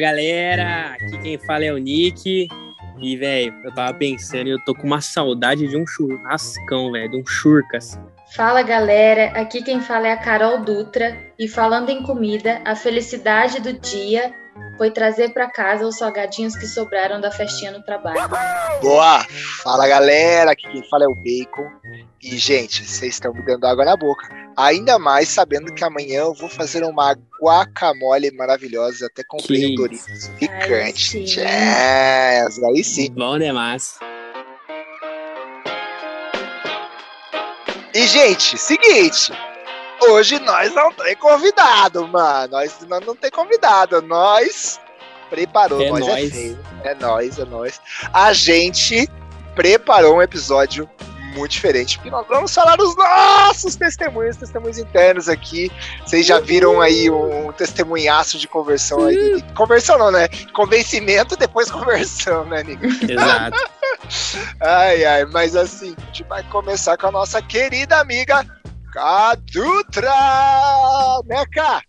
galera! Aqui quem fala é o Nick. E, velho, eu tava pensando e eu tô com uma saudade de um churrascão, velho, de um churcas. Fala galera, aqui quem fala é a Carol Dutra. E falando em comida, a felicidade do dia foi trazer para casa os salgadinhos que sobraram da festinha no trabalho. Boa! Fala galera, aqui quem fala é o Bacon. E, gente, vocês estão me dando água na boca. Ainda mais sabendo que amanhã eu vou fazer uma guacamole maravilhosa. Até comprei um Doritos picante. Aí sim. Yes, aí sim. Bom demais. E, gente, seguinte. Hoje nós não tem convidado, mano. Nós nós não tem convidado. Nós preparou. É nós, é nóis. feio. É nós, é nós. A gente preparou um episódio muito diferente. Porque nós vamos falar dos nossos testemunhos, testemunhos internos aqui. Vocês já viram aí um testemunhaço de conversão aí. Conversão não, né? Convencimento, depois conversão, né, Nico? Exato. Ai, ai, mas assim, a gente vai começar com a nossa querida amiga Cadutra! Né, Cá?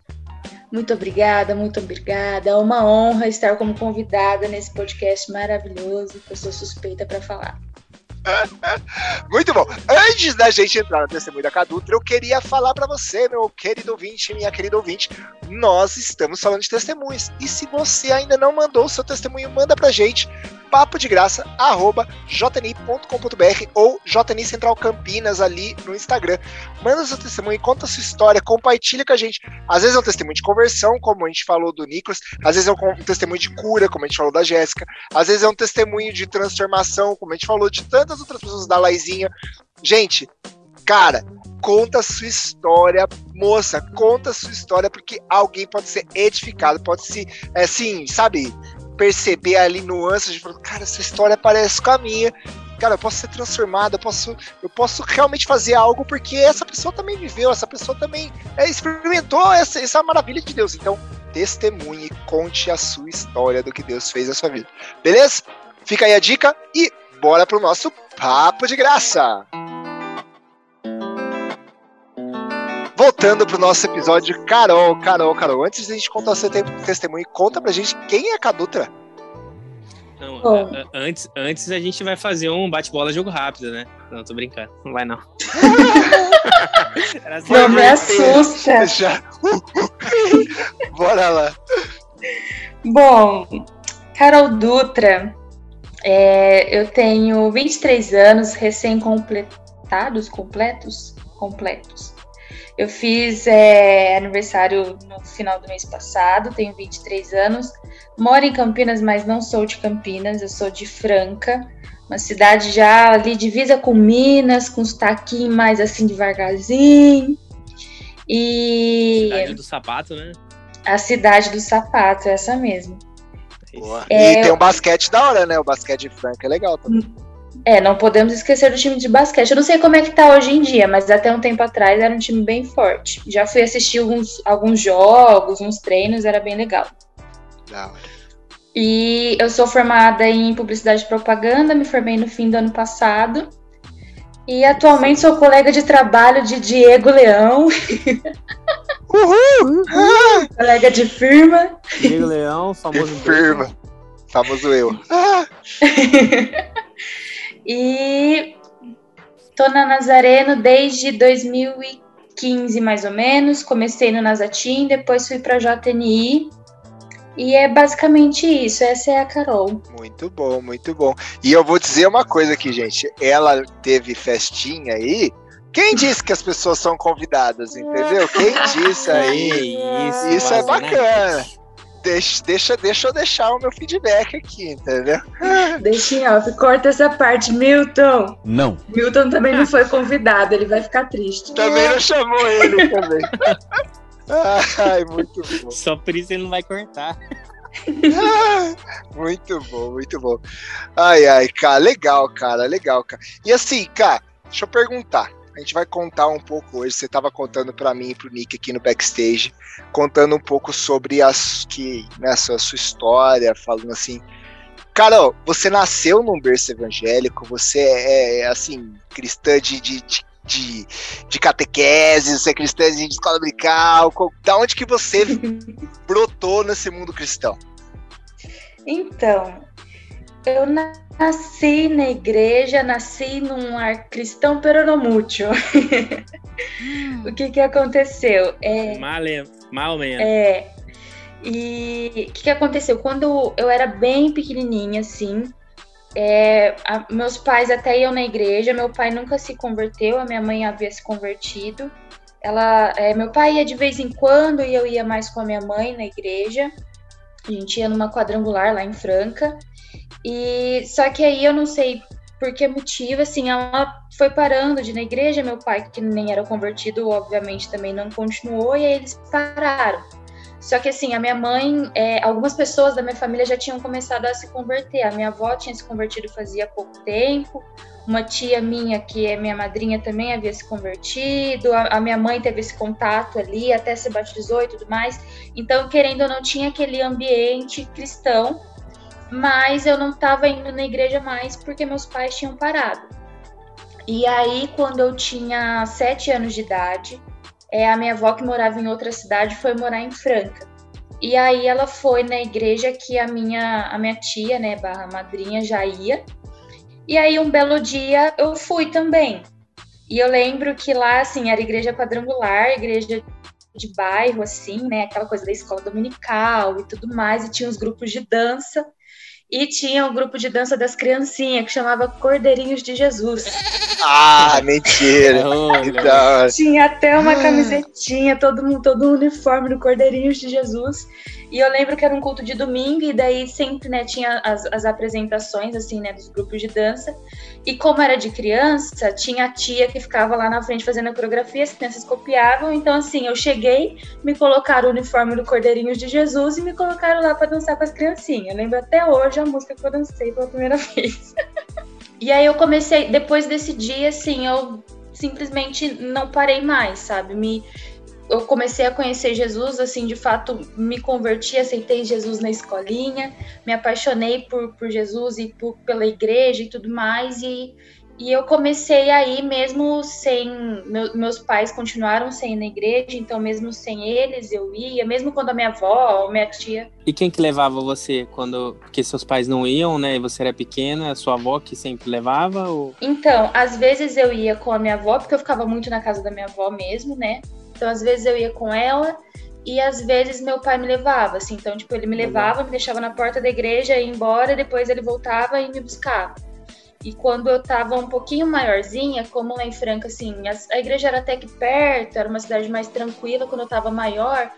Muito obrigada, muito obrigada. É uma honra estar como convidada nesse podcast maravilhoso que eu sou suspeita para falar. Muito bom. Antes da gente entrar no testemunho da Cadutra, eu queria falar pra você, meu querido ouvinte, minha querida ouvinte, nós estamos falando de testemunhos. E se você ainda não mandou o seu testemunho, manda pra gente papo de graça arroba jni.com.br ou jni Central Campinas ali no Instagram. Manda seu testemunho, conta sua história, compartilha com a gente. Às vezes é um testemunho de conversão, como a gente falou do Nicolas, às vezes é um testemunho de cura, como a gente falou da Jéssica, às vezes é um testemunho de transformação, como a gente falou de tantas outras pessoas da Laizinha. Gente, cara, conta sua história, moça, conta sua história, porque alguém pode ser edificado, pode se, assim, sabe, perceber ali nuances de cara, essa história parece com a minha. Cara, eu posso ser transformado, eu posso, eu posso realmente fazer algo porque essa pessoa também viveu, essa pessoa também é, experimentou essa, essa maravilha de Deus. Então, testemunhe, conte a sua história do que Deus fez na sua vida. Beleza? Fica aí a dica e bora pro nosso papo de graça. Voltando pro nosso episódio, Carol, Carol, Carol, antes da gente contar o seu te- testemunho, conta pra gente quem é a Cadutra. Não, a- a- antes, antes a gente vai fazer um bate-bola jogo rápido, né? Não, tô brincando. Não vai não. Não me assusta. Já. Bora lá. Bom, Carol Dutra, é, eu tenho 23 anos, recém-completados, completos? Completos. Eu fiz é, aniversário no final do mês passado, tenho 23 anos. Moro em Campinas, mas não sou de Campinas, eu sou de Franca, uma cidade já ali divisa com Minas, com sotaquinho mais assim devagarzinho. E Cidade do sapato, né? a cidade do sapato, essa mesmo. Boa. É, e tem um basquete da hora, né? O basquete de Franca é legal também. É, não podemos esquecer do time de basquete. Eu não sei como é que tá hoje em dia, mas até um tempo atrás era um time bem forte. Já fui assistir alguns, alguns jogos, uns treinos, era bem legal. Hora. E eu sou formada em publicidade e propaganda, me formei no fim do ano passado. E atualmente sou colega de trabalho de Diego Leão, Uhul! colega de firma. Diego Leão, famoso Firma. Famoso eu. Ah, E tô na Nazareno desde 2015, mais ou menos. Comecei no Nazatim, depois fui pra JNI. E é basicamente isso. Essa é a Carol. muito bom, muito bom. E eu vou dizer uma coisa aqui, gente. Ela teve festinha aí. Quem disse que as pessoas são convidadas, entendeu? Quem disse aí? isso, Isso é bacana. Deixa, deixa, deixa eu deixar o meu feedback aqui, entendeu? Deixa em off. Corta essa parte, Milton. Não. Milton também não foi convidado, ele vai ficar triste. Também não chamou ele também. Ai, muito bom. Só por isso ele não vai cortar. Muito bom, muito bom. Ai, ai, cara, legal, cara, legal, cara. E assim, cara, deixa eu perguntar. A gente vai contar um pouco hoje. Você estava contando para mim e pro Nick aqui no backstage, contando um pouco sobre as que, né, a sua, sua história, falando assim. Carol, você nasceu num berço evangélico, você é, é, assim, cristã de, de, de, de, de catequese, você é cristã de escola co- Da onde que você brotou nesse mundo cristão? Então, eu nasci na igreja, nasci num ar cristão, pero no mucho. Hum. o que que aconteceu? É, mal, mal mesmo. É, e o que, que aconteceu? Quando eu era bem pequenininha, assim, é, a, meus pais até iam na igreja, meu pai nunca se converteu, a minha mãe havia se convertido. Ela, é, meu pai ia de vez em quando e eu ia mais com a minha mãe na igreja. A gente ia numa quadrangular lá em Franca. E só que aí eu não sei por que motivo, assim, ela foi parando de ir na igreja. Meu pai, que nem era convertido, obviamente também não continuou, e aí eles pararam. Só que assim, a minha mãe, é, algumas pessoas da minha família já tinham começado a se converter. A minha avó tinha se convertido fazia pouco tempo. Uma tia minha, que é minha madrinha, também havia se convertido. A, a minha mãe teve esse contato ali, até se batizou e tudo mais. Então, querendo ou não, tinha aquele ambiente cristão. Mas eu não estava indo na igreja mais porque meus pais tinham parado. E aí, quando eu tinha sete anos de idade, é, a minha avó que morava em outra cidade foi morar em Franca. E aí ela foi na igreja que a minha, a minha tia, né, barra madrinha, já ia. E aí um belo dia eu fui também. E eu lembro que lá, assim, era igreja quadrangular, igreja de bairro, assim, né, aquela coisa da escola dominical e tudo mais, e tinha os grupos de dança. E tinha o um grupo de dança das criancinhas que chamava Cordeirinhos de Jesus. Ah, mentira! então... Tinha até uma camisetinha, todo, todo um uniforme do Cordeirinhos de Jesus. E eu lembro que era um culto de domingo, e daí sempre, né, tinha as, as apresentações, assim, né, dos grupos de dança. E como era de criança, tinha a tia que ficava lá na frente fazendo a coreografia, as crianças copiavam. Então, assim, eu cheguei, me colocaram o uniforme do Cordeirinhos de Jesus e me colocaram lá para dançar com as criancinhas. Eu lembro até hoje a música que eu dancei pela primeira vez. e aí eu comecei, depois desse dia, assim, eu simplesmente não parei mais, sabe? Me eu comecei a conhecer Jesus, assim, de fato, me converti, aceitei Jesus na escolinha, me apaixonei por, por Jesus e por, pela igreja e tudo mais, e, e eu comecei aí mesmo sem. Meu, meus pais continuaram sem ir na igreja, então mesmo sem eles eu ia, mesmo quando a minha avó ou minha tia. E quem que levava você quando. Porque seus pais não iam, né? E você era pequena, a sua avó que sempre levava? Ou... Então, às vezes eu ia com a minha avó, porque eu ficava muito na casa da minha avó mesmo, né? Então, às vezes eu ia com ela e às vezes meu pai me levava, assim. Então, tipo, ele me levava, me deixava na porta da igreja, ia embora, depois ele voltava e me buscava. E quando eu tava um pouquinho maiorzinha, como lá em Franca, assim, a, a igreja era até que perto, era uma cidade mais tranquila. Quando eu tava maior,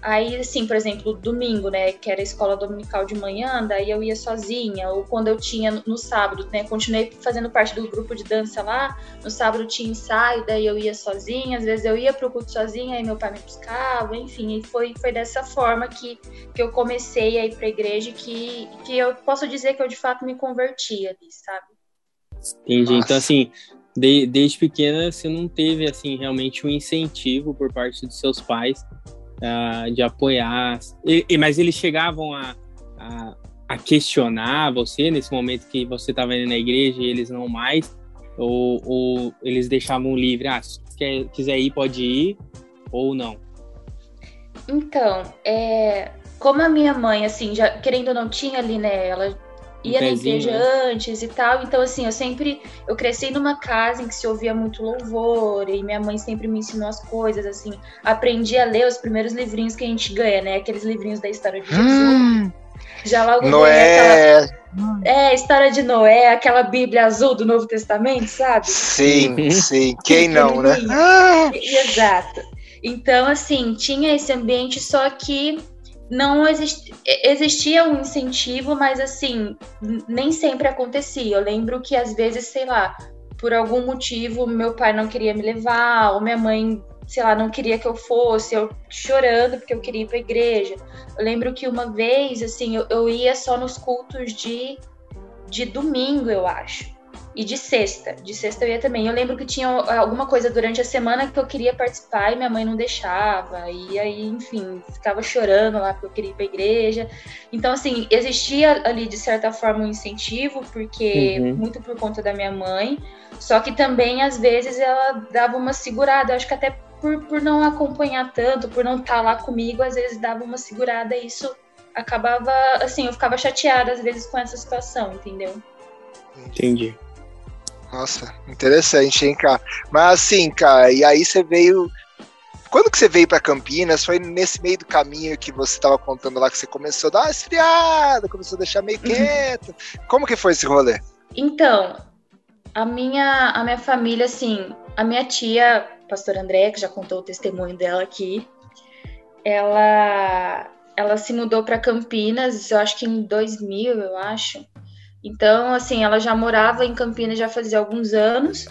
Aí, assim, por exemplo, domingo, né, que era a escola dominical de manhã, daí eu ia sozinha, ou quando eu tinha no sábado, né, continuei fazendo parte do grupo de dança lá, no sábado tinha ensaio, daí eu ia sozinha, às vezes eu ia pro culto sozinha, aí meu pai me buscava, enfim, e foi, foi dessa forma que, que eu comecei a ir pra igreja, que, que eu posso dizer que eu de fato me converti ali, sabe? Entendi, Nossa. então assim, de, desde pequena você não teve, assim, realmente um incentivo por parte dos seus pais uh, de apoiar. E, e, mas eles chegavam a, a, a, questionar você nesse momento que você estava indo na igreja e eles não mais? Ou, ou eles deixavam livre? Ah, se quer, quiser ir, pode ir, ou não? Então, é, como a minha mãe, assim, já querendo ou não tinha ali, né? Ela ia na igreja né? antes e tal. Então, assim, eu sempre. Eu cresci numa casa em que se ouvia muito louvor, e minha mãe sempre me ensinou as coisas, assim. Aprendi a ler os primeiros livrinhos que a gente ganha, né? Aqueles livrinhos da história de Jesus. Hum, Já logo Noé. Aquela... É, história de Noé, aquela Bíblia azul do Novo Testamento, sabe? Sim, sim. Quem não, né? Exato. Então, assim, tinha esse ambiente, só que não existia, existia um incentivo, mas assim, nem sempre acontecia. Eu lembro que às vezes, sei lá, por algum motivo meu pai não queria me levar, ou minha mãe, sei lá, não queria que eu fosse, eu chorando porque eu queria ir para a igreja. Eu lembro que uma vez, assim, eu, eu ia só nos cultos de, de domingo, eu acho e de sexta. De sexta eu ia também. Eu lembro que tinha alguma coisa durante a semana que eu queria participar e minha mãe não deixava. E aí, enfim, ficava chorando lá porque eu queria ir pra igreja. Então, assim, existia ali de certa forma um incentivo, porque uhum. muito por conta da minha mãe. Só que também, às vezes, ela dava uma segurada. Eu acho que até por, por não acompanhar tanto, por não estar tá lá comigo, às vezes dava uma segurada e isso acabava, assim, eu ficava chateada às vezes com essa situação, entendeu? Entendi. Nossa, interessante, hein, cara? Mas assim, cara, e aí você veio. Quando que você veio para Campinas? Foi nesse meio do caminho que você estava contando lá que você começou a dar uma esfriada, começou a deixar meio uhum. quieto. Como que foi esse rolê? Então, a minha, a minha família, assim, a minha tia, pastora André, que já contou o testemunho dela aqui, ela, ela se mudou para Campinas, eu acho que em 2000, eu acho. Então, assim, ela já morava em Campinas já fazia alguns anos.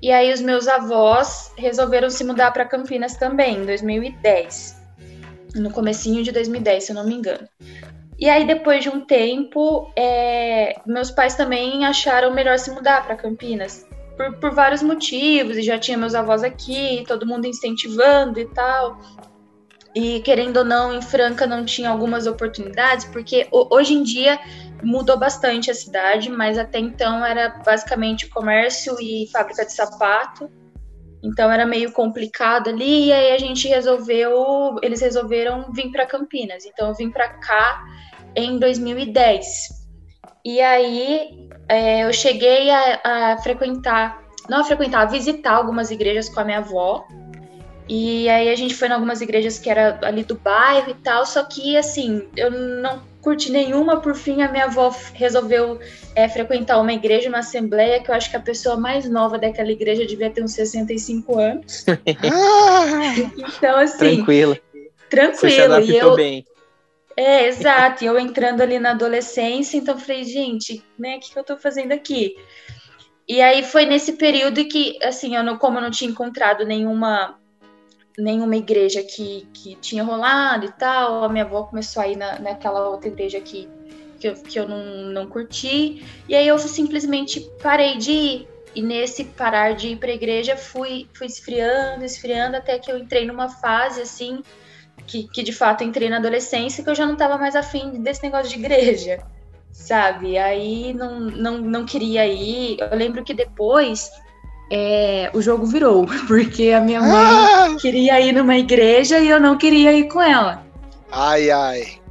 E aí os meus avós resolveram se mudar para Campinas também, em 2010. No comecinho de 2010, se eu não me engano. E aí, depois de um tempo, é, meus pais também acharam melhor se mudar para Campinas. Por, por, vários motivos, e já tinha meus avós aqui, todo mundo incentivando e tal. E querendo ou não, em Franca não tinha algumas oportunidades, porque hoje em dia mudou bastante a cidade, mas até então era basicamente comércio e fábrica de sapato. Então era meio complicado ali, e aí a gente resolveu, eles resolveram vir para Campinas. Então eu vim para cá em 2010. E aí é, eu cheguei a, a frequentar, não a frequentar, a visitar algumas igrejas com a minha avó. E aí a gente foi em algumas igrejas que era ali do bairro e tal, só que assim, eu não curti nenhuma, por fim a minha avó resolveu é, frequentar uma igreja, uma assembleia, que eu acho que a pessoa mais nova daquela igreja devia ter uns 65 anos. então, assim. Tranquilo. Tranquilo. e eu, bem. É, exato. E eu entrando ali na adolescência, então falei, gente, né, o que, que eu tô fazendo aqui? E aí foi nesse período que, assim, eu não, como eu não tinha encontrado nenhuma nenhuma igreja que, que tinha rolado e tal. A minha avó começou a ir na, naquela outra igreja que, que, eu, que eu não, não curti. E aí eu simplesmente parei de ir. E nesse parar de ir para a igreja, fui, fui esfriando, esfriando, até que eu entrei numa fase assim, que, que de fato entrei na adolescência, que eu já não estava mais afim desse negócio de igreja, sabe? Aí não, não, não queria ir. Eu lembro que depois é, o jogo virou, porque a minha mãe ah! queria ir numa igreja e eu não queria ir com ela. Ai, ai.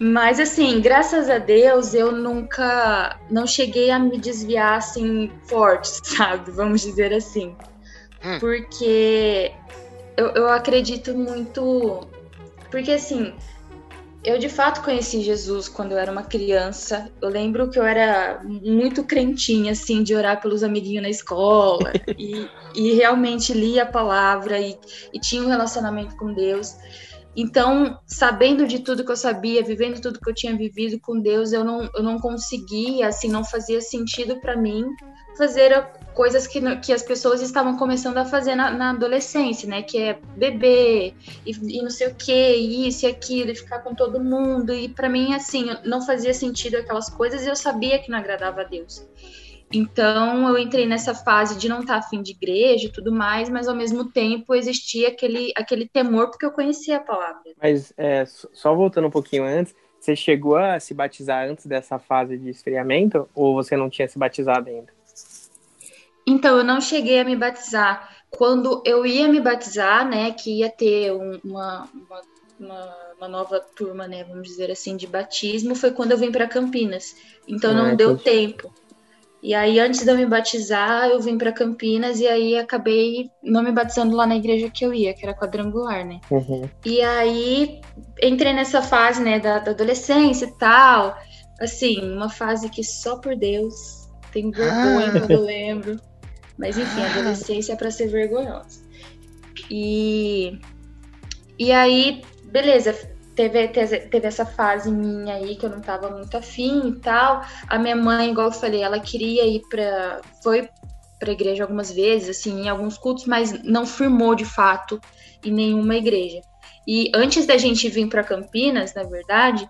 Mas assim, graças a Deus, eu nunca não cheguei a me desviar assim forte, sabe? Vamos dizer assim. Hum. Porque eu, eu acredito muito. Porque assim, eu de fato conheci Jesus quando eu era uma criança. Eu lembro que eu era muito crentinha, assim, de orar pelos amiguinhos na escola. e, e realmente lia a palavra e, e tinha um relacionamento com Deus. Então, sabendo de tudo que eu sabia, vivendo tudo que eu tinha vivido com Deus, eu não, eu não conseguia, assim, não fazia sentido para mim fazer coisas que, que as pessoas estavam começando a fazer na, na adolescência, né? Que é beber e, e, não sei o que, isso e aquilo, e ficar com todo mundo. E para mim, assim, não fazia sentido aquelas coisas e eu sabia que não agradava a Deus. Então eu entrei nessa fase de não estar afim de igreja e tudo mais, mas ao mesmo tempo existia aquele, aquele temor porque eu conhecia a palavra. Mas é, só voltando um pouquinho antes, você chegou a se batizar antes dessa fase de esfriamento ou você não tinha se batizado ainda? Então, eu não cheguei a me batizar. Quando eu ia me batizar, né, que ia ter um, uma, uma, uma, nova turma, né, vamos dizer assim, de batismo, foi quando eu vim para Campinas. Então, não ah, deu tempo. E aí, antes de eu me batizar, eu vim para Campinas e aí acabei não me batizando lá na igreja que eu ia, que era quadrangular, né? Uhum. E aí, entrei nessa fase, né, da, da adolescência e tal. Assim, uma fase que só por Deus tenho vergonha ah. quando eu lembro. Mas enfim, a adolescência é para ser vergonhosa. E, e aí, beleza, teve, teve essa fase minha aí que eu não tava muito afim e tal. A minha mãe, igual eu falei, ela queria ir para foi para igreja algumas vezes, assim, em alguns cultos, mas não firmou de fato em nenhuma igreja. E antes da gente vir para Campinas, na verdade,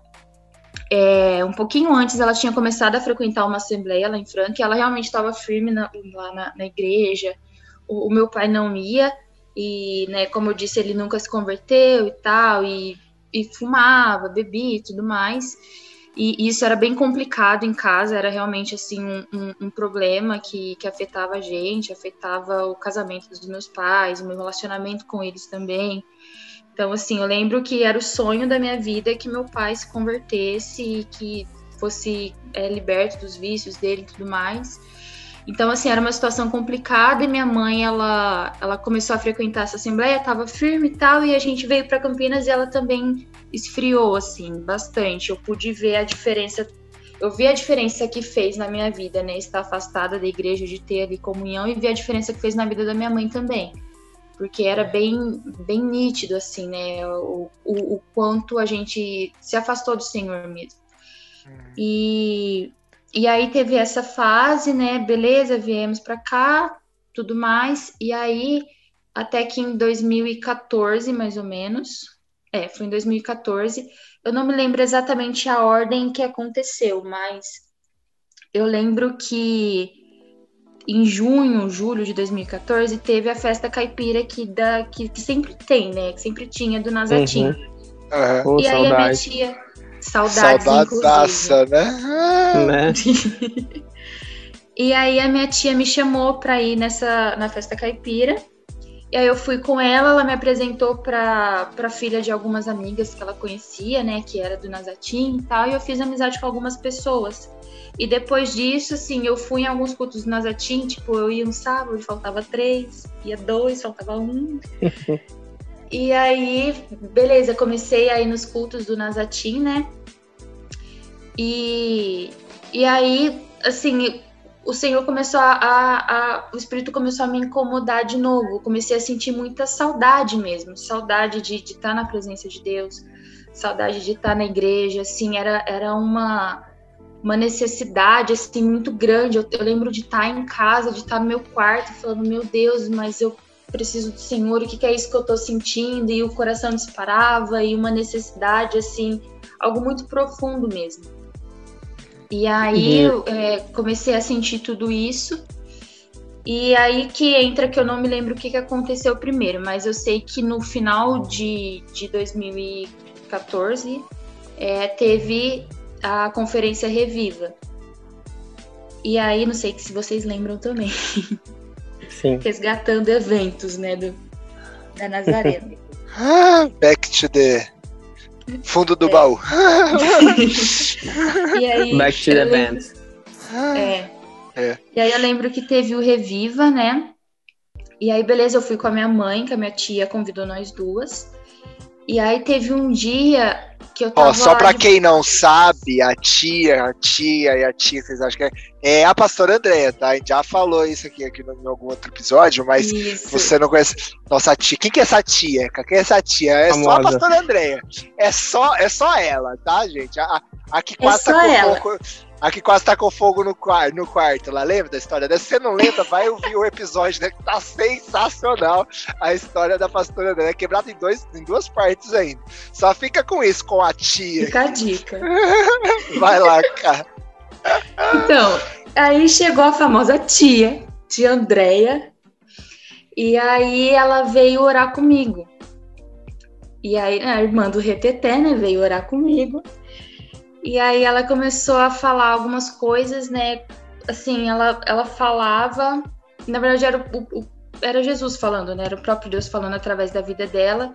é, um pouquinho antes ela tinha começado a frequentar uma assembleia lá em Franca, e ela realmente estava firme na, lá na, na igreja. O, o, meu pai não ia, e, né, como eu disse, ele nunca se converteu e tal, e, e fumava, bebia e tudo mais. E, isso era bem complicado em casa, era realmente assim um, um, um, problema que, que afetava a gente, afetava o casamento dos meus pais, o meu relacionamento com eles também. Então, assim, eu lembro que era o sonho da minha vida que meu pai se convertesse e que fosse é, liberto dos vícios dele e tudo mais. Então, assim, era uma situação complicada e minha mãe, ela, ela começou a frequentar essa assembleia, estava firme e tal, e a gente veio para Campinas e ela também esfriou, assim, bastante. Eu pude ver a diferença, eu vi a diferença que fez na minha vida, né, estar afastada da igreja, de ter ali comunhão, e vi a diferença que fez na vida da minha mãe também porque era bem, bem nítido, assim, né? O, o, o quanto a gente se afastou do Senhor mesmo. Uhum. E, e aí teve essa fase, né? Beleza, viemos para cá, tudo mais. E aí, até que em 2014, mais ou menos, é, foi em 2014, eu não me lembro exatamente a ordem que aconteceu, mas eu lembro que em junho, julho de 2014, teve a festa caipira que, da, que, que sempre tem, né? Que sempre tinha do Nazatim. Uhum. Uhum. E aí a minha tia. Saudades, Saudadaça, né? né? e aí a minha tia me chamou pra ir nessa, na festa caipira. E aí eu fui com ela, ela me apresentou pra, pra filha de algumas amigas que ela conhecia, né? Que era do Nazatim e tal. E eu fiz amizade com algumas pessoas. E depois disso, assim, eu fui em alguns cultos do Nazatim, tipo, eu ia um sábado, faltava três, ia dois, faltava um. e aí, beleza, comecei a ir nos cultos do Nazatim, né? E, e aí, assim, o Senhor começou a, a, a, O Espírito começou a me incomodar de novo. Comecei a sentir muita saudade mesmo. Saudade de, de estar na presença de Deus, saudade de estar na igreja, assim, era, era uma uma necessidade assim muito grande. Eu, eu, lembro de estar em casa, de estar no meu quarto, falando: Meu Deus, mas eu preciso do Senhor, o que, que é isso que eu estou sentindo? E o coração disparava, e uma necessidade, assim, algo muito profundo mesmo. E aí uhum. eu é, comecei a sentir tudo isso. E aí que entra que eu não me lembro o que, que aconteceu primeiro, mas eu sei que no final de, de 2014 é, teve a conferência Reviva. E aí, não sei se vocês lembram também. Sim. Resgatando eventos, né, do, da Nazaré. back to the fundo do é. baú. e aí, back to the band. É. é. E aí eu lembro que teve o Reviva, né? E aí, beleza, eu fui com a minha mãe, que a minha tia convidou nós duas. E aí teve um dia que eu tava. Ó, só pra de... quem não sabe, a tia, a tia e a tia, vocês acham que é, é a pastora Andréia, tá? A gente já falou isso aqui, aqui em algum outro episódio, mas isso. você não conhece. Nossa tia. Quem que é essa tia? Quem é essa tia? É Famosa. só a pastora Andréia. É só, é só ela, tá, gente? A, a que quase é tá com ela. Pouco a que quase tá com fogo no, quarto, no quarto lá, lembra da história dessa? Se você não lembra, vai ouvir o episódio, né? Que tá sensacional a história da pastora André, quebrada em, dois, em duas partes ainda. Só fica com isso, com a tia. Fica a dica. vai lá, cara. Então, aí chegou a famosa tia, tia Andréia, e aí ela veio orar comigo. E aí a irmã do Reteté, né, veio orar comigo. E aí ela começou a falar algumas coisas, né? Assim, ela, ela falava. Na verdade, era o, o era Jesus falando, né? Era o próprio Deus falando através da vida dela.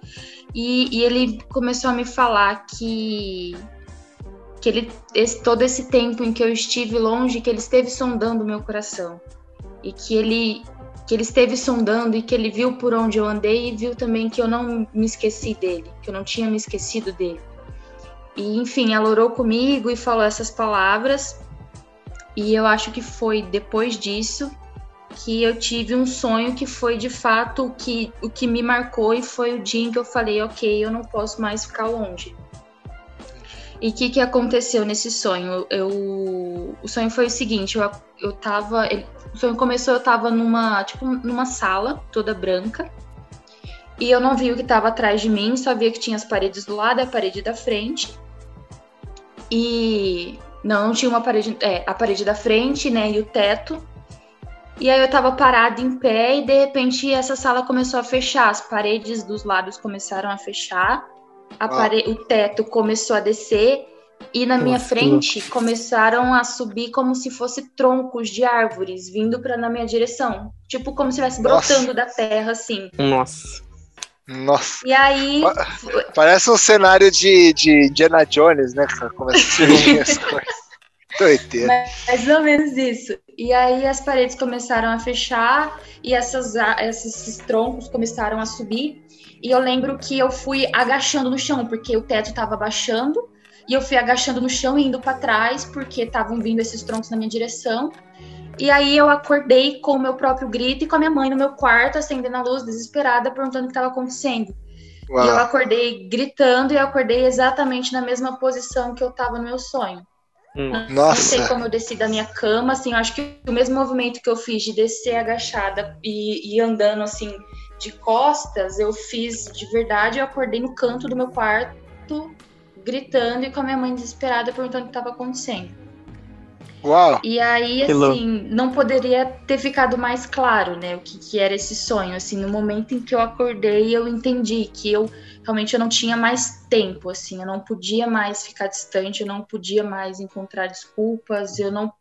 E, e ele começou a me falar que que ele esse, todo esse tempo em que eu estive longe, que ele esteve sondando meu coração e que ele que ele esteve sondando e que ele viu por onde eu andei e viu também que eu não me esqueci dele, que eu não tinha me esquecido dele. E, enfim, ela orou comigo e falou essas palavras. E eu acho que foi depois disso que eu tive um sonho que foi de fato o que, o que me marcou e foi o dia em que eu falei, ok, eu não posso mais ficar longe. E o que, que aconteceu nesse sonho? Eu, o sonho foi o seguinte, eu, eu tava. Ele, o sonho começou, eu tava numa, tipo, numa sala toda branca. E eu não vi o que estava atrás de mim, só via que tinha as paredes do lado e a parede da frente. E não, não tinha uma parede, é, a parede da frente, né, e o teto. E aí eu tava parada em pé e de repente essa sala começou a fechar, as paredes dos lados começaram a fechar, a ah. pare... o teto começou a descer e na Nossa, minha frente começaram a subir como se fosse troncos de árvores vindo para na minha direção, tipo como se estivesse brotando da terra assim. Nossa. Nossa. E aí. Parece um cenário de, de Indiana Jones, né? Começa a surgir as coisas. Doideira. Mais ou menos isso. E aí as paredes começaram a fechar e essas, esses troncos começaram a subir. E eu lembro que eu fui agachando no chão, porque o teto estava baixando. E eu fui agachando no chão e indo para trás, porque estavam vindo esses troncos na minha direção. E aí eu acordei com o meu próprio grito e com a minha mãe no meu quarto, acendendo a luz, desesperada, perguntando o que estava acontecendo. Uau. E eu acordei gritando e eu acordei exatamente na mesma posição que eu estava no meu sonho. Hum. Nossa. Não sei como eu desci da minha cama, assim, eu acho que o mesmo movimento que eu fiz de descer agachada e, e andando assim de costas, eu fiz de verdade, eu acordei no canto do meu quarto, gritando e com a minha mãe desesperada perguntando o que estava acontecendo. Uau! E aí, assim, não poderia ter ficado mais claro, né, o que, que era esse sonho. Assim, no momento em que eu acordei, eu entendi que eu realmente eu não tinha mais tempo, assim, eu não podia mais ficar distante, eu não podia mais encontrar desculpas, eu não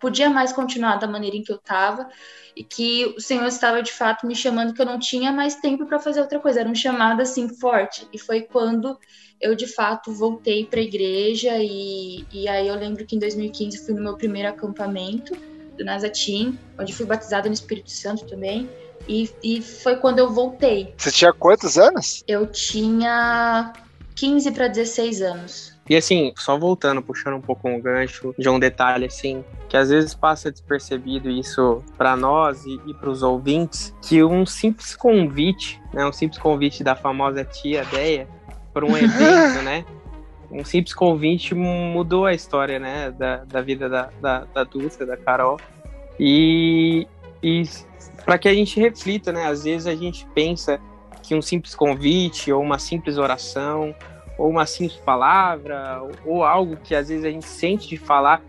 podia mais continuar da maneira em que eu estava e que o Senhor estava de fato me chamando que eu não tinha mais tempo para fazer outra coisa. Era um chamado assim forte e foi quando eu de fato voltei para a igreja e, e aí eu lembro que em 2015 fui no meu primeiro acampamento do Nazatim, onde fui batizada no Espírito Santo também. E, e foi quando eu voltei. Você tinha quantos anos? Eu tinha 15 para 16 anos. E assim, só voltando, puxando um pouco um gancho de um detalhe assim, que às vezes passa despercebido isso para nós e, e para os ouvintes, que um simples convite, né, um simples convite da famosa tia Deia para um evento, né? Um simples convite mudou a história, né, da, da vida da, da, da Dulce, da Carol. E, e para que a gente reflita, né? Às vezes a gente pensa que um simples convite ou uma simples oração ou uma simples palavra ou algo que às vezes a gente sente de falar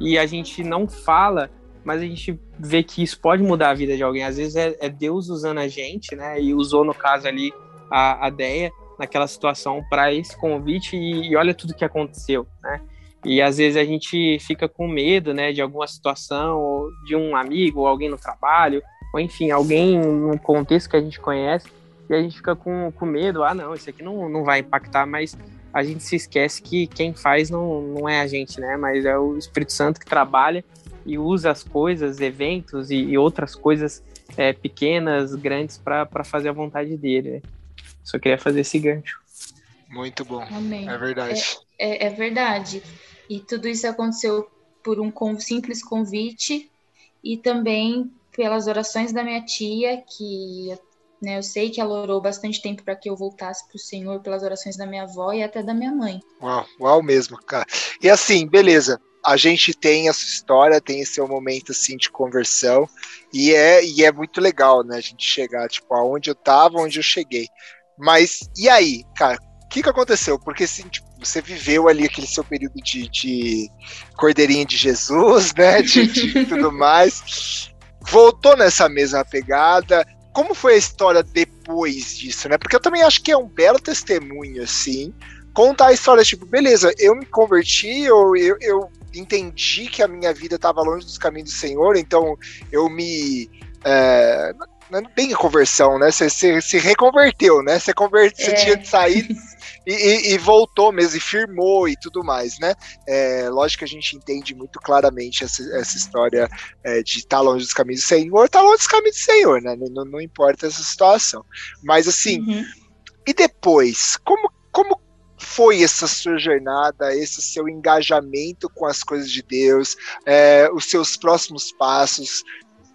e a gente não fala, mas a gente vê que isso pode mudar a vida de alguém. Às vezes é, é Deus usando a gente, né? E usou no caso ali a, a Deia naquela situação para esse convite e, e, olha tudo que aconteceu, né? E às vezes a gente fica com medo, né, de alguma situação, ou de um amigo, ou alguém no trabalho, ou enfim, alguém num contexto que a gente conhece, e a gente fica com, com medo, ah, não, isso aqui não, não vai impactar, mas a gente se esquece que quem faz não, não é a gente, né, mas é o Espírito Santo que trabalha e usa as coisas, eventos e, e outras coisas é, pequenas, grandes, para fazer a vontade dele. Né? Só queria fazer esse gancho. Muito bom. Amém. É verdade. É, é, é verdade. E tudo isso aconteceu por um simples convite e também pelas orações da minha tia, que né, eu sei que ela orou bastante tempo para que eu voltasse para o Senhor, pelas orações da minha avó e até da minha mãe. Uau, uau mesmo, cara. E assim, beleza. A gente tem essa história, tem esse seu momento assim de conversão e é e é muito legal, né? A gente chegar tipo aonde eu tava, onde eu cheguei. Mas e aí, cara? O que, que aconteceu? Porque assim, tipo, você viveu ali aquele seu período de, de cordeirinho de Jesus, né? De, de tudo mais. Voltou nessa mesma pegada. Como foi a história depois disso, né? Porque eu também acho que é um belo testemunho, assim. Contar a história, tipo, beleza, eu me converti, eu, eu, eu entendi que a minha vida estava longe dos caminhos do Senhor, então eu me. É, não é bem conversão, né? Você se reconverteu, né? Você converte, é. tinha de sair e, e, e, voltou mesmo, e firmou e tudo mais, né? É, lógico que a gente entende muito claramente essa, essa história é, de estar tá longe dos caminhos do Senhor, estar tá longe dos caminhos do Senhor, né? Não, não importa essa situação. Mas assim, uhum. e depois, como, como foi essa sua jornada, esse seu engajamento com as coisas de Deus, é, os seus próximos passos?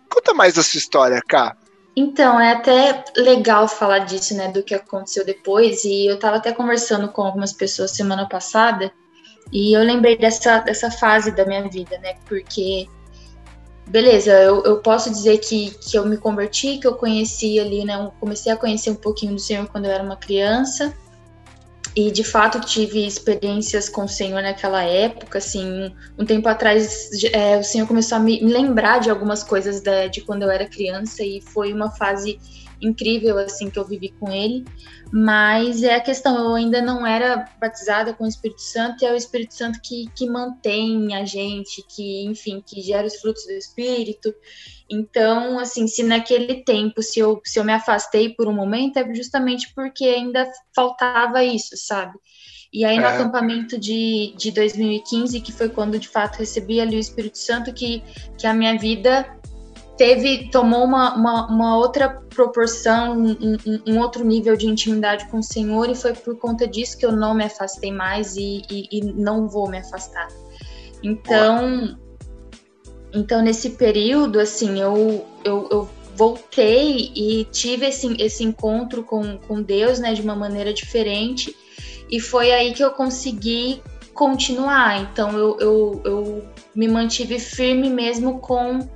Conta mais da sua história, Cá. Então, é até legal falar disso, né, do que aconteceu depois, e eu estava até conversando com algumas pessoas semana passada, e eu lembrei dessa, dessa fase da minha vida, né, porque, beleza, eu, eu posso dizer que, que eu me converti, que eu conheci ali, né, comecei a conhecer um pouquinho do Senhor quando eu era uma criança, e de fato tive experiências com o Senhor naquela época, assim, um tempo atrás é, o Senhor começou a me, lembrar de algumas coisas da, de quando eu era criança e foi uma fase incrível assim que eu vivi com ele. Mas é a questão, eu ainda não era batizada com o Espírito Santo e é o Espírito Santo que, que mantém a gente, que, enfim, que gera os frutos do Espírito. Então, assim, se naquele tempo, se eu, se eu me afastei por um momento, é justamente porque ainda faltava isso, sabe? E aí, no é. acampamento de, de 2015, que foi quando de fato recebi ali o Espírito Santo, que, que a minha vida teve, tomou uma, uma, uma outra proporção, um, um, um, outro nível de intimidade com o Senhor, e foi por conta disso que eu não me afastei mais e, e, e não vou me afastar. Então, então nesse período, assim, eu, eu, eu voltei e tive esse, esse encontro com, com Deus, né, de uma maneira diferente e foi aí que eu consegui continuar. Então eu, eu, eu me mantive firme mesmo com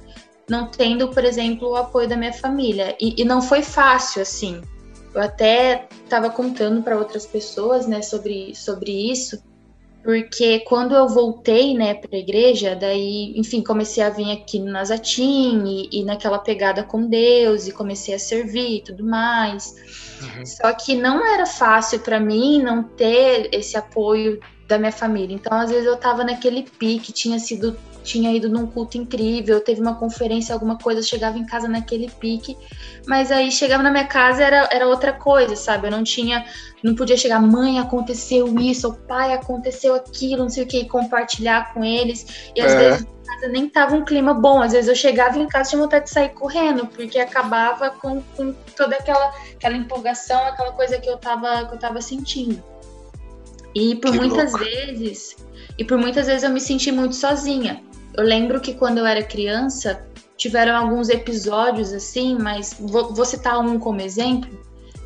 não tendo, por exemplo, o apoio da minha família. E, e não foi fácil, assim. Eu até estava contando para outras pessoas, né, sobre, sobre isso, porque quando eu voltei, né, para a igreja, daí, enfim, comecei a vir aqui no Nazatim e, e naquela pegada com Deus e comecei a servir e tudo mais. Uhum. Só que não era fácil para mim não ter esse apoio da minha família. Então, às vezes eu tava naquele pique, tinha sido tinha ido num culto incrível, teve uma conferência, alguma coisa, chegava em casa naquele pique, mas aí chegava na minha casa era, era outra coisa, sabe? Eu não tinha, não podia chegar, mãe, aconteceu isso, o pai, aconteceu aquilo, não sei o que, e compartilhar com eles. E às é. vezes nem tava um clima bom. Às vezes eu chegava em casa e tinha vontade de sair correndo, porque acabava com, com toda aquela, aquela empolgação, aquela coisa que eu tava, que eu tava sentindo. E por que muitas louco. vezes, e por muitas vezes eu me senti muito sozinha. Eu lembro que quando eu era criança, tiveram alguns episódios assim, mas vou, vou citar um como exemplo.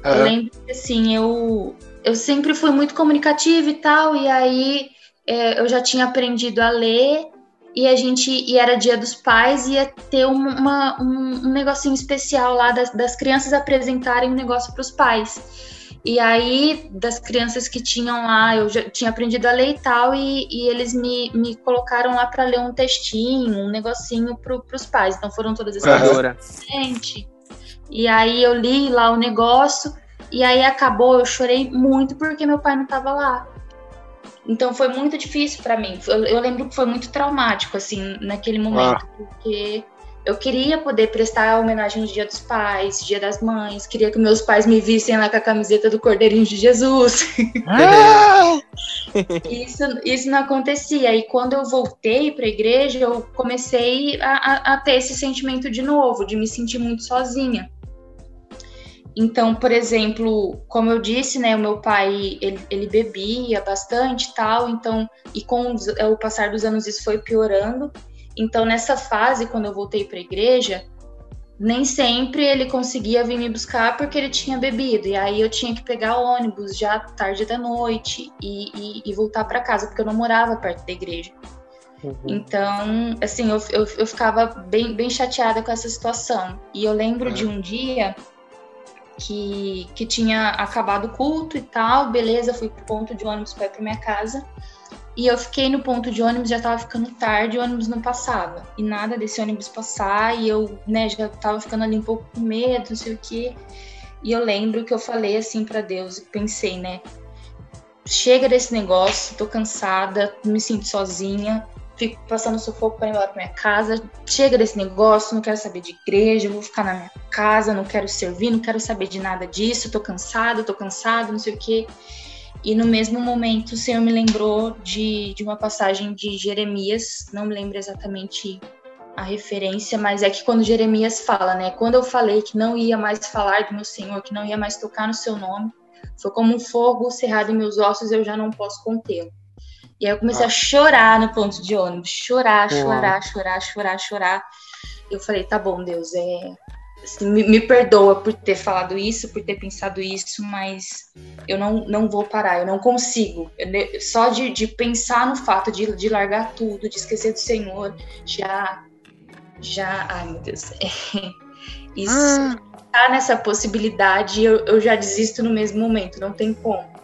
Uhum. Eu lembro que assim, eu, eu sempre fui muito comunicativa e tal, e aí é, eu já tinha aprendido a ler e a gente e era dia dos pais ia ter uma, um, um negocinho especial lá das, das crianças apresentarem um negócio para os pais e aí das crianças que tinham lá eu já tinha aprendido a ler e tal e, e eles me, me colocaram lá para ler um textinho um negocinho para os pais. Então foram todas as crianças gente. E aí eu li lá o negócio e aí acabou. Eu chorei muito porque meu pai não estava lá. Então foi muito difícil para mim. Eu, eu, lembro que foi muito traumático, assim, naquele momento, ah. porque eu queria poder prestar homenagem no Dia dos Pais, Dia das Mães, queria que meus pais me vissem lá com a camiseta do Cordeirinho de Jesus. Ah! isso, isso não acontecia. E quando eu voltei para a igreja, eu comecei a, a, ter esse sentimento de novo, de me sentir muito sozinha. Então, por exemplo, como eu disse, né, o meu pai, ele, ele bebia bastante tal, então, e com o passar dos anos isso foi piorando. Então, nessa fase, quando eu voltei para a igreja, nem sempre ele conseguia vir me buscar porque ele tinha bebido. E aí eu tinha que pegar ônibus já tarde da noite e, e, e voltar para casa, porque eu não morava perto da igreja. Uhum. Então, assim, eu, eu, eu, ficava bem, bem chateada com essa situação. E eu lembro uhum. de um dia que, que tinha acabado o culto e tal, beleza, fui pro ponto de ônibus para ir pra minha casa. E eu fiquei no ponto de ônibus, já tava ficando tarde, o ônibus não passava. E nada desse ônibus passar, e eu, né, já tava ficando ali um pouco com medo, não sei o quê. E eu lembro que eu falei assim para Deus, pensei, né, chega desse negócio, tô cansada, me sinto sozinha, fico passando sufoco para ir lá para minha casa. Chega desse negócio, não quero saber de igreja, vou ficar na minha casa, não quero servir, não quero saber de nada disso, tô cansado, tô cansado, não sei o quê. E no mesmo momento o Senhor me lembrou de, de uma passagem de Jeremias, não me lembro exatamente a referência, mas é que quando Jeremias fala, né? Quando eu falei que não ia mais falar do meu Senhor, que não ia mais tocar no seu nome, foi como um fogo cerrado em meus ossos, eu já não posso contê-lo. E aí eu comecei ah. a chorar no ponto de ônibus, chorar, chorar, chorar, chorar, chorar. Eu falei, tá bom, Deus, é, me, me, perdoa por ter falado isso, por ter pensado isso, mas eu não, não vou parar, eu não consigo. Eu, só de, de pensar no fato de, de largar tudo, de esquecer do Senhor, já, já, ai meu Deus, isso ah. tá nessa possibilidade, eu, eu já desisto no mesmo momento, não tem como.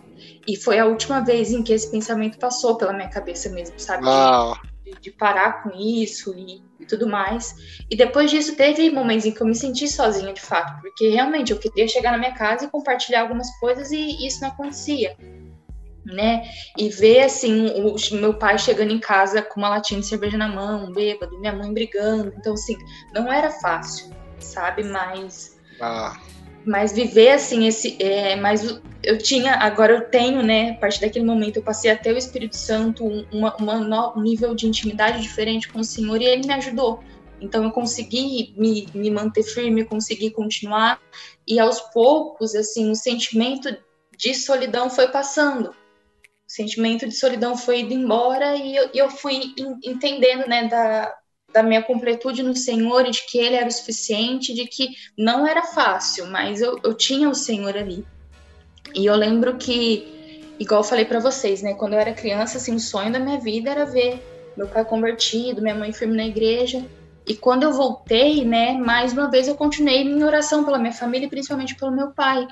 E foi a última vez em que esse pensamento passou pela minha cabeça mesmo, sabe? De, de, parar com isso e, e tudo mais. E depois disso teve momentos em que eu me senti sozinha de fato, porque realmente eu queria chegar na minha casa e compartilhar algumas coisas e isso não acontecia. Né? E ver assim o meu pai chegando em casa com uma latinha de cerveja na mão, bêbado, minha mãe brigando. Então assim, não era fácil, sabe? Mas ah mas viver assim esse é, mas eu tinha agora eu tenho né a partir daquele momento eu passei até o Espírito Santo uma, uma, um nível de intimidade diferente com o Senhor e ele me ajudou. Então eu consegui me, me manter firme consegui continuar e aos poucos assim o sentimento de solidão foi passando. O sentimento de solidão foi indo embora e eu, eu fui entendendo né da da minha completude no Senhor de que Ele era o suficiente, de que não era fácil, mas eu, eu tinha o Senhor ali. E eu lembro que, igual eu falei para vocês, né, quando eu era criança, assim, o sonho da minha vida era ver meu pai convertido, minha mãe firme na igreja. E quando eu voltei, né, mais uma vez eu continuei minha oração pela minha família e principalmente pelo meu pai.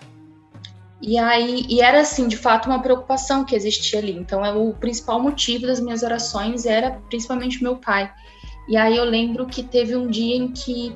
E aí, e era assim, de fato, uma preocupação que existia ali. Então, é o principal motivo das minhas orações era principalmente meu pai. E aí eu lembro que teve um dia em que,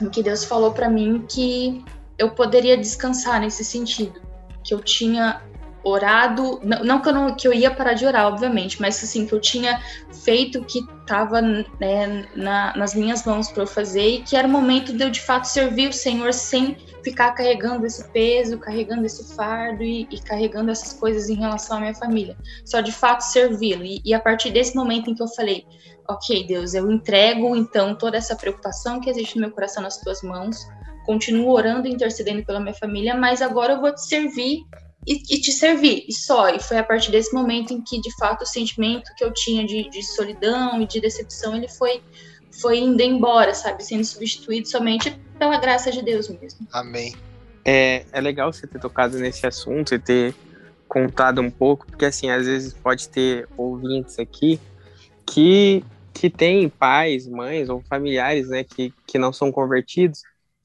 em que Deus falou para mim que eu poderia descansar nesse sentido, que eu tinha orado, não, não, que, eu ia parar de orar, obviamente, mas assim, que eu tinha feito o que estava né, na, nas minhas mãos para eu fazer e que era o momento de eu de fato servir o Senhor sem ficar carregando esse peso, carregando esse fardo e, e carregando essas coisas em relação à minha família. Só de fato servi-lo. E, e a partir desse momento em que eu falei, ok, Deus, eu entrego então toda essa preocupação que existe no meu coração nas tuas mãos, continuo orando e intercedendo pela minha família, mas agora eu vou te servir e, e, te servir, e só. E foi a partir desse momento em que, de fato, o sentimento que eu tinha de, de solidão e de decepção, ele foi, foi indo embora, sabe? Sendo substituído somente pela graça de Deus mesmo. Amém. É, é legal você ter tocado nesse assunto e ter contado um pouco, porque, assim, às vezes pode ter ouvintes aqui que que tem pais, mães ou familiares, né, que, que não são convertidos,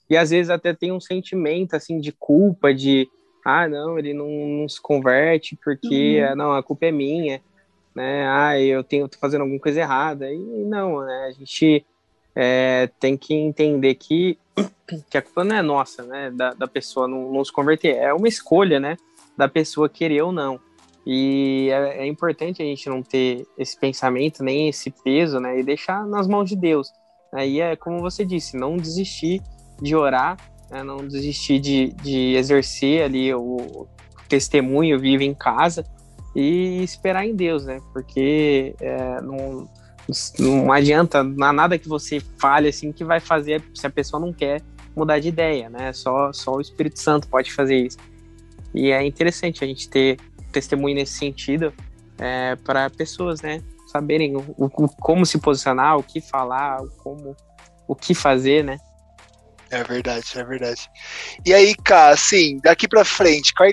e às vezes até tem um sentimento, assim, de culpa, de, ah, não, ele não, não se converte porque, uhum. não, a culpa é minha, né, ah, eu tenho, tô fazendo alguma coisa errada, e não, né, a gente é, tem que entender que, que a culpa não é nossa, né, da, da pessoa não, não se converter, é uma escolha, né, da pessoa querer ou não. E é, é, importante a gente não ter esse pensamento, nem esse peso, né? E deixar nas mãos de Deus. Aí é como você disse, não desistir de orar, né? não desistir de, de exercer ali o testemunho vivo em casa e esperar em Deus, né? Porque é, não, não adianta nada que você fale assim que vai fazer se a pessoa não quer mudar de ideia, né? Só, só o Espírito Santo pode fazer isso. E é interessante a gente ter testemunho nesse sentido é, para pessoas, né, saberem o, o, como se posicionar, o que falar, como, o que fazer, né? É verdade, é verdade. E aí, cara, assim, daqui para frente, qual,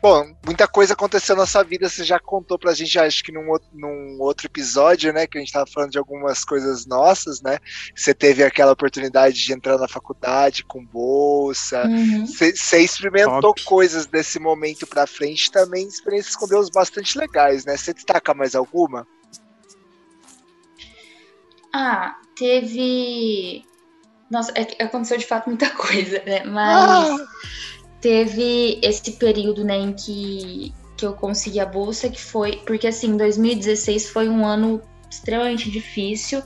Bom, muita coisa aconteceu na sua vida, você já contou pra gente, acho que num, num outro episódio, né, que a gente tava falando de algumas coisas nossas, né? Você teve aquela oportunidade de entrar na faculdade com bolsa, uhum. você, você experimentou Top. coisas desse momento pra frente, também experiências com Deus bastante legais, né? Você destaca mais alguma? Ah, teve. Nossa, é, aconteceu de fato muita coisa, né? Mas. Ah teve esse período, né, em que, que eu consegui a bolsa, que foi. Porque assim, 2016 foi um ano extremamente difícil.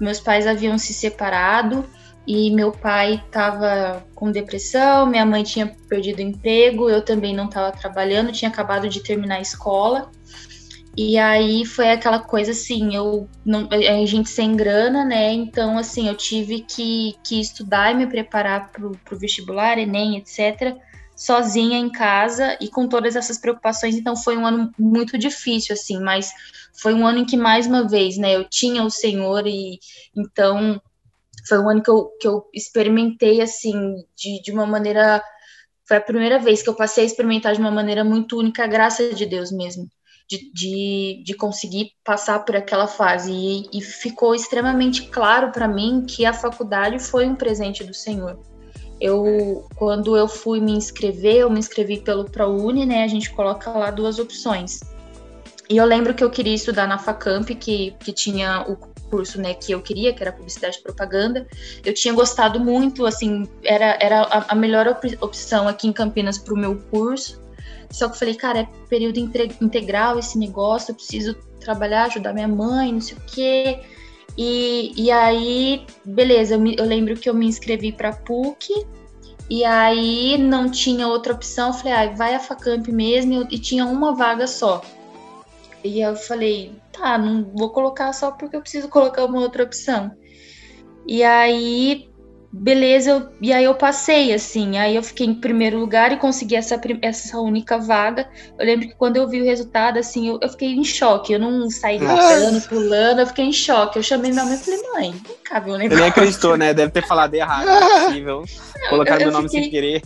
Meus pais haviam se separado e meu pai estava com depressão, minha mãe tinha perdido o emprego, eu também não estava trabalhando, tinha acabado de terminar a escola. E aí foi aquela coisa assim, eu não, a gente sem grana, né? Então, assim, eu tive que, que estudar e me preparar para o vestibular, Enem, etc., sozinha em casa e com todas essas preocupações. Então, foi um ano muito difícil, assim, mas foi um ano em que, mais uma vez, né, eu tinha o Senhor e então foi um ano que eu, que eu experimentei, assim, de, de uma maneira. Foi a primeira vez que eu passei a experimentar de uma maneira muito única a graça de Deus mesmo de, de, de conseguir passar por aquela fase. E, e ficou extremamente claro para mim que a faculdade foi um presente do Senhor. Eu, quando eu fui me inscrever, eu me inscrevi pelo ProUni, né? A gente coloca lá duas opções. E eu lembro que eu queria estudar na Facamp, que, que tinha o, curso, né, que eu queria, que era publicidade e propaganda. Eu tinha gostado muito, assim, era, era a, melhor op opção aqui em Campinas para o meu curso. Só que eu falei, cara, é período integral esse negócio, eu preciso trabalhar, ajudar minha mãe, não sei o quê. E, e aí, beleza, eu, me, eu lembro que eu me inscrevi para PUC, e aí não tinha outra opção, falei, ah, vai a Facamp mesmo, e tinha uma vaga só. E eu falei, tá, não vou colocar só porque eu preciso colocar uma outra opção. E aí, beleza, eu, e aí eu passei, assim, aí eu fiquei em primeiro lugar e consegui essa, essa única vaga. Eu lembro que quando eu vi o resultado, assim, eu, eu fiquei em choque, eu não saí gritando, pulando, eu fiquei em choque. Eu chamei minha mãe e falei, mãe, vem cá ver o negócio. Ele nem acreditou, né? Deve ter falado errado, não é possível. Colocar meu nome fiquei... sem querer.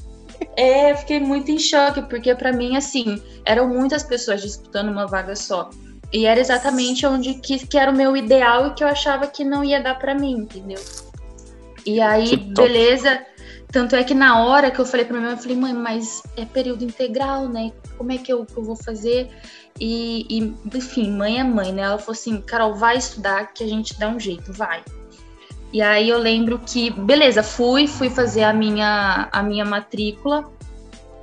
É, fiquei muito em choque, porque para mim, assim, eram muitas pessoas disputando uma vaga só. E era exatamente onde que, que era o meu ideal e que eu achava que não ia dar para mim, entendeu? E aí, beleza. Tanto é que na hora que eu falei pra minha mãe, eu falei, mãe, mas é período integral, né? Como é que eu, que eu vou fazer? E, e, enfim, mãe é mãe, né? Ela falou assim, Carol, vai estudar que a gente dá um jeito, vai. E aí eu lembro que, beleza, fui, fui fazer a minha, a minha matrícula.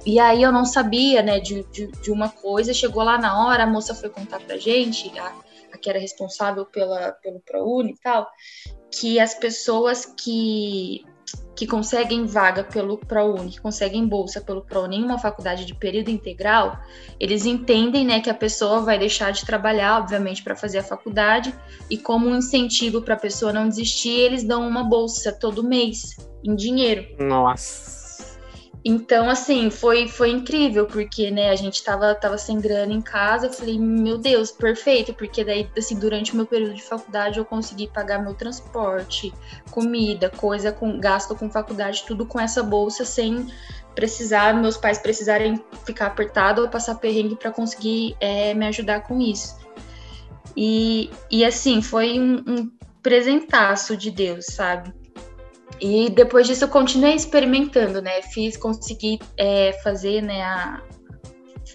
E aí eu não sabia, né, de, de, de uma coisa. Chegou lá na hora, a moça foi contar pra gente, a, a que era responsável pela, pelo ProUni e tal, que as pessoas que que conseguem vaga pelo ProUni, que conseguem bolsa pelo ProUni em uma faculdade de período integral, eles entendem, né, que a pessoa vai deixar de trabalhar, obviamente, para fazer a faculdade, e como um incentivo para a pessoa não desistir, eles dão uma bolsa todo mês em dinheiro. Nossa. Então, assim, foi, foi incrível, porque, né, a gente tava, tava sem grana em casa, eu falei, meu Deus, perfeito, porque daí, assim, durante o meu período de faculdade eu consegui pagar meu transporte, comida, coisa com gasto com faculdade, tudo com essa bolsa, sem precisar, meus pais precisarem ficar apertado ou passar perrengue para conseguir é, me ajudar com isso. E, e assim, foi um, um presentaço de Deus, sabe? E depois disso eu continuei experimentando, né? Fiz, consegui é, fazer, né? A...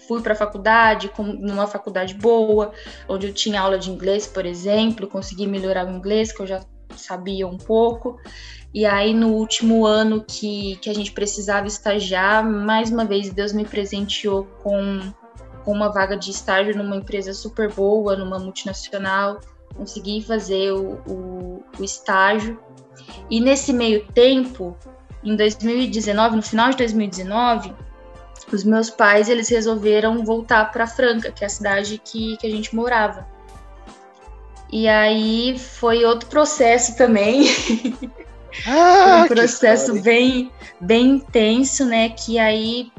Fui para a faculdade, com, numa faculdade boa, onde eu tinha aula de inglês, por exemplo, consegui melhorar o inglês, que eu já sabia um pouco. E aí, no último ano que, que a gente precisava estagiar, mais uma vez Deus me presenteou com, com uma vaga de estágio numa empresa super boa, numa multinacional. Consegui fazer o, o, o estágio e nesse meio tempo, em 2019, no final de 2019, os meus pais eles resolveram voltar para Franca, que é a cidade que, que a gente morava. E aí foi outro processo também. Ah, um processo bem, bem intenso, né? Que aí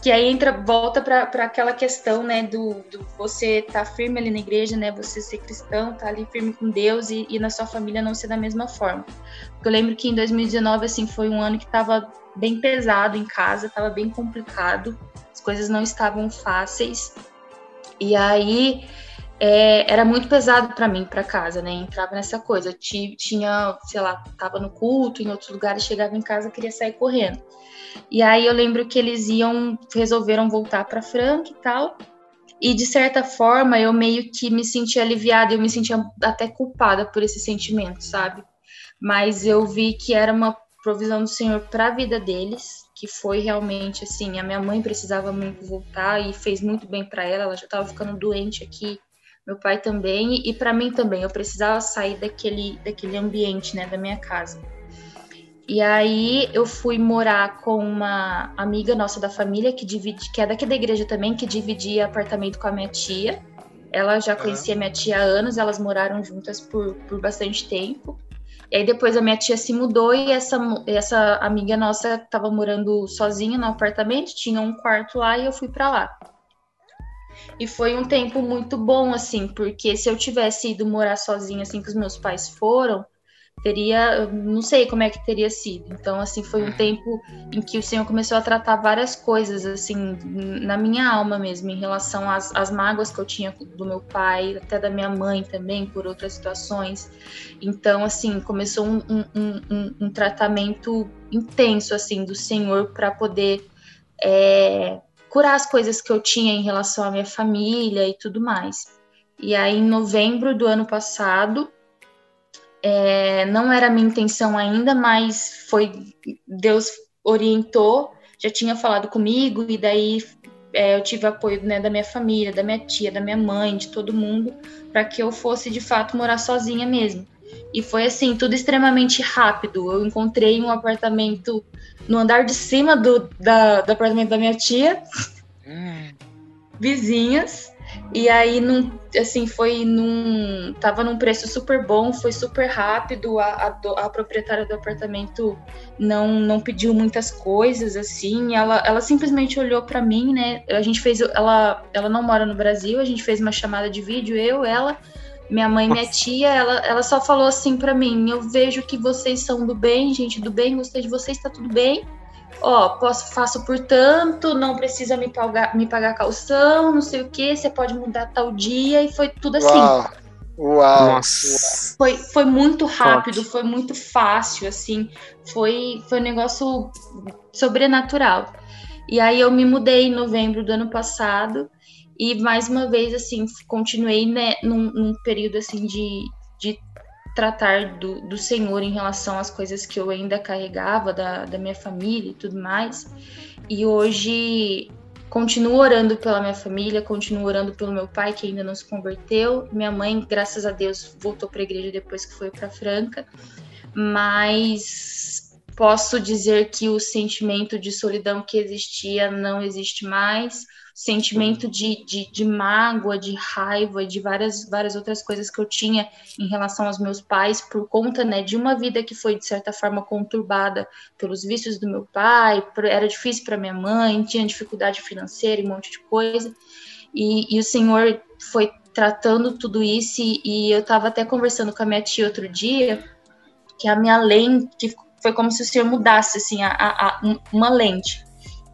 que aí entra, volta para aquela questão, né, do, do você estar tá firme ali na igreja, né, você ser cristão, tá ali firme com Deus e, e, na sua família não ser da mesma forma. Eu lembro que em 2019, assim, foi um ano que estava bem pesado em casa, estava bem complicado, as coisas não estavam fáceis, e aí é, era muito pesado para mim, para casa, né, entrava nessa coisa, eu tinha, sei lá, tava no culto, em outros lugares, chegava em casa, queria sair correndo. E aí eu lembro que eles iam, resolveram voltar para Franca e tal. E de certa forma eu meio que me sentia aliviada, eu me sentia até culpada por esse sentimento, sabe? Mas eu vi que era uma provisão do Senhor para a vida deles, que foi realmente assim, a minha mãe precisava muito voltar e fez muito bem para ela, ela já estava ficando doente aqui, meu pai também e para mim também, eu precisava sair daquele daquele ambiente, né, da minha casa. E aí eu fui morar com uma amiga nossa da família que divide, que é daqui da igreja também, que dividia apartamento com a minha tia. Ela já conhecia minha tia há anos, elas moraram juntas por, por bastante tempo. E aí depois a minha tia se mudou e essa, essa amiga nossa estava morando sozinha no apartamento, tinha um quarto lá e eu fui para lá. E foi um tempo muito bom, assim, porque se eu tivesse ido morar sozinha, assim que os meus pais foram, teria, não sei como é que teria sido. Então, assim, foi um tempo em que o Senhor começou a tratar várias coisas, assim, na minha alma mesmo, em relação às, às mágoas que eu tinha do meu pai, até da minha mãe também, por outras situações. Então, assim, começou um, um, um, um tratamento intenso, assim, do Senhor para poder é, curar as coisas que eu tinha em relação à minha família e tudo mais. E aí, em novembro do ano passado, É, não era minha intenção ainda, mas foi Deus orientou, já tinha falado comigo e daí é, eu tive apoio né, da minha família, da minha tia, da minha mãe, de todo mundo, para que eu fosse de fato morar sozinha mesmo. E foi assim, tudo extremamente rápido. Eu encontrei um apartamento no andar de cima do, da, do apartamento da minha tia, hum. vizinhas. E aí, num, assim, foi num. Tava num preço super bom, foi super rápido. A, a, a, proprietária do apartamento não, não pediu muitas coisas, assim. Ela, ela simplesmente olhou para mim, né? A gente fez. Ela, ela não mora no Brasil, a gente fez uma chamada de vídeo, eu, ela, minha mãe, minha tia. Ela, ela só falou assim para mim: Eu vejo que vocês são do bem, gente do bem, gostei de vocês, tá tudo bem ó, posso, faço por tanto, não precisa me pagar, me pagar calção, não sei o que, você pode mudar tal dia, e foi tudo assim. Uau! Uau! Nossa. Foi, foi muito rápido, foi muito fácil, assim, foi, foi um negócio sobrenatural. E aí eu me mudei em novembro do ano passado, e mais uma vez, assim, continuei né, num, num período, assim, de, de tratar do, do Senhor em relação às coisas que eu ainda carregava, da, da minha família e tudo mais. E hoje continuo orando pela minha família, continuo orando pelo meu pai, que ainda não se converteu. Minha mãe, graças a Deus, voltou para a igreja depois que foi para Franca. Mas posso dizer que o sentimento de solidão que existia não existe mais sentimento de, de, de, mágoa, de raiva, de várias, várias outras coisas que eu tinha em relação aos meus pais, por conta né, de uma vida que foi, de certa forma, conturbada pelos vícios do meu pai, era difícil para minha mãe, tinha dificuldade financeira e um monte de coisa. E, e o Senhor foi tratando tudo isso, e, e eu estava até conversando com a minha tia outro dia, que a minha lente, foi como se o Senhor mudasse assim, a, a uma lente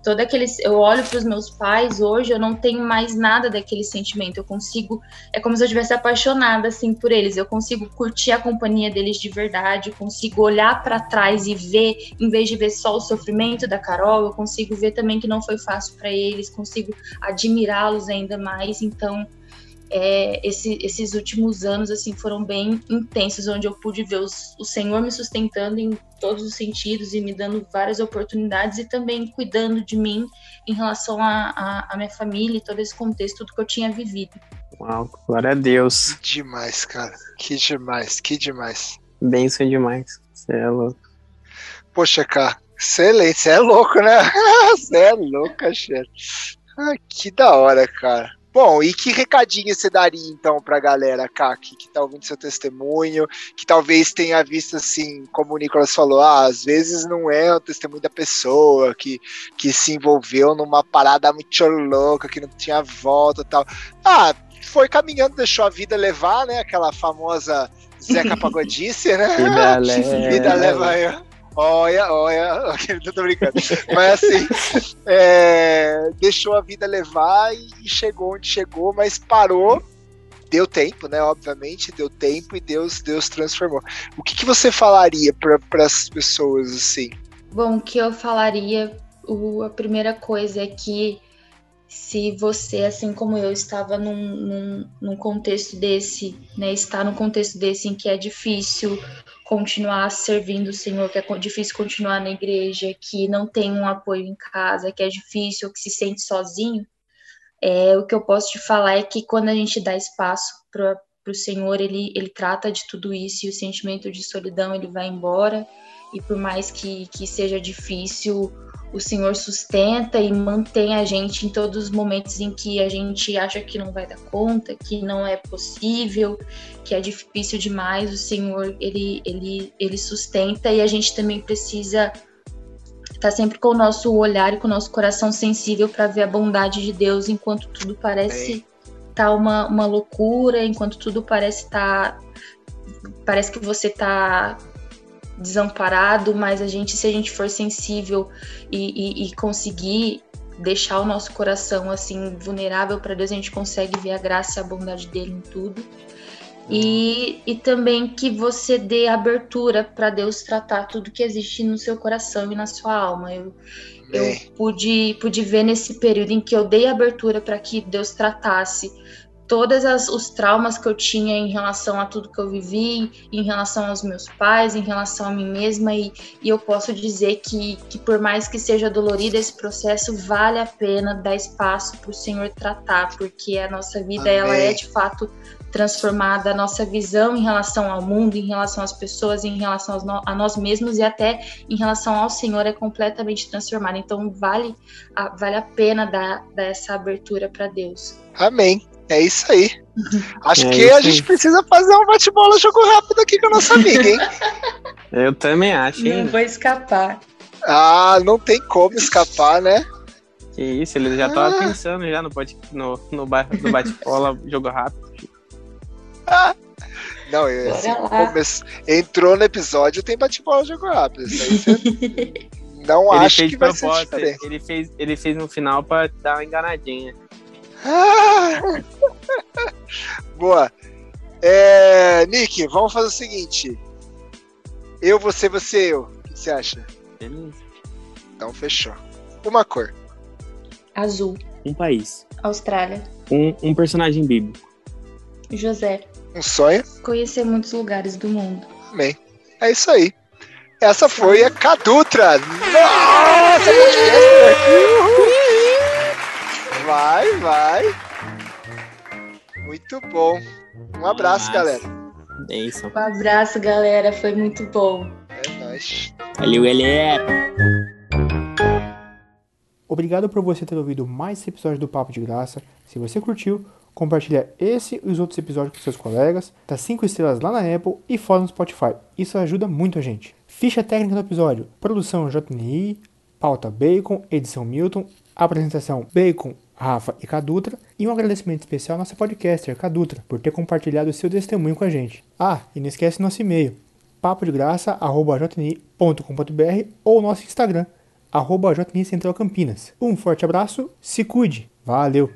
todo aquele eu olho para os meus pais hoje eu não tenho mais nada daquele sentimento eu consigo é como se eu tivesse apaixonada assim por eles eu consigo curtir a companhia deles de verdade consigo olhar para trás e ver em vez de ver só o sofrimento da Carol eu consigo ver também que não foi fácil para eles consigo admirá-los ainda mais então é, esse, esses últimos anos assim foram bem intensos, onde eu pude ver os, o Senhor me sustentando em todos os sentidos e me dando várias oportunidades e também cuidando de mim em relação à minha família e todo esse contexto, tudo que eu tinha vivido. Uau, glória a Deus. Que demais, cara. Que demais, que demais. Bênção demais. Você é louco. Poxa, cara, excelente. Você é louco, né? Você é louco, chefe. Ah, que da hora, cara. Bom, e que recadinho você daria então pra galera, Kaki, que tá ouvindo seu testemunho, que talvez tenha visto assim, como o Nicolas falou, ah, às vezes não é o testemunho da pessoa que, que se envolveu numa parada muito louca, que não tinha volta e tal. Ah, foi caminhando, deixou a vida levar, né? Aquela famosa Zeca Pagodice, né? Vida leva. Vida leva eu. Olha, olha, não tô brincando. Mas assim, é, deixou a vida levar e chegou onde chegou, mas parou. Deu tempo, né? Obviamente, deu tempo e Deus, Deus transformou. O que, que você falaria para as pessoas assim? Bom, o que eu falaria, o, a primeira coisa é que se você, assim como eu, estava num, num, num contexto desse, né? Está num contexto desse em que é difícil continuar servindo o Senhor, que é difícil continuar na igreja, que não tem um apoio em casa, que é difícil, que se sente sozinho, é, o que eu posso te falar é que quando a gente dá espaço para o Senhor, ele, ele trata de tudo isso e o sentimento de solidão ele vai embora. E por mais que, que seja difícil, o Senhor sustenta e mantém a gente em todos os momentos em que a gente acha que não vai dar conta, que não é possível, que é difícil demais. O Senhor ele ele ele sustenta e a gente também precisa estar tá sempre com o nosso olhar e com o nosso coração sensível para ver a bondade de Deus enquanto tudo parece estar tá uma, uma loucura, enquanto tudo parece estar tá, parece que você está desamparado, mas a gente, se a gente for sensível e, e, e conseguir deixar o nosso coração assim vulnerável para Deus, a gente consegue ver a graça e a bondade dele em tudo. E, e também que você dê abertura para Deus tratar tudo que existe no seu coração e na sua alma. Eu, eu pude, pude ver nesse período em que eu dei abertura para que Deus tratasse todos os traumas que eu tinha em relação a tudo que eu vivi, em relação aos meus pais, em relação a mim mesma, e, e eu posso dizer que, que, por mais que seja dolorido esse processo, vale a pena dar espaço para o Senhor tratar, porque a nossa vida Amém. ela é de fato transformada, a nossa visão em relação ao mundo, em relação às pessoas, em relação a nós mesmos e até em relação ao Senhor é completamente transformada. Então vale a, vale a pena dar, dar essa abertura para Deus. Amém. É isso aí. Acho é que a gente precisa fazer um bate-bola jogo rápido aqui com a nossa amiga, hein? Eu também acho, hein? Não vou escapar. Ah, não tem como escapar, né? Que isso, ele já tava ah. pensando já no, no, no, no bate-bola jogo rápido. Ah. Não, assim, come... entrou no episódio, tem bate-bola jogo rápido. Isso aí você... não ele acho que vai ser diferente. Ele fez, ele fez no final pra dar uma enganadinha. Boa. É, Nick, vamos fazer o seguinte. Eu, você, você, eu. O que você acha? Beleza. Então fechou. Uma cor. Azul. Um país. Austrália. Um, um personagem bíblico. José. Um sonho. Conhecer muitos lugares do mundo. Bem, é isso aí. Essa foi a Cadutra. Nossa, Vai, vai. Muito bom. Um abraço, Nossa. galera. É isso. Um abraço, galera. Foi muito bom. É nóis. Valeu, galera. Obrigado por você ter ouvido mais esse episódio do Papo de Graça. Se você curtiu, compartilha esse e os outros episódios com seus colegas, dá 5 estrelas lá na Apple e fora no Spotify. Isso ajuda muito a gente. Ficha técnica do episódio: produção JNI, pauta Bacon, edição Milton, apresentação Bacon Rafa e Cadutra, e um agradecimento especial à nossa podcaster, Cadutra, por ter compartilhado o seu testemunho com a gente. Ah, e não esquece nosso e-mail, papodegraça.jni.com.br ou nosso Instagram, arroba Central Campinas. Um forte abraço, se cuide, valeu!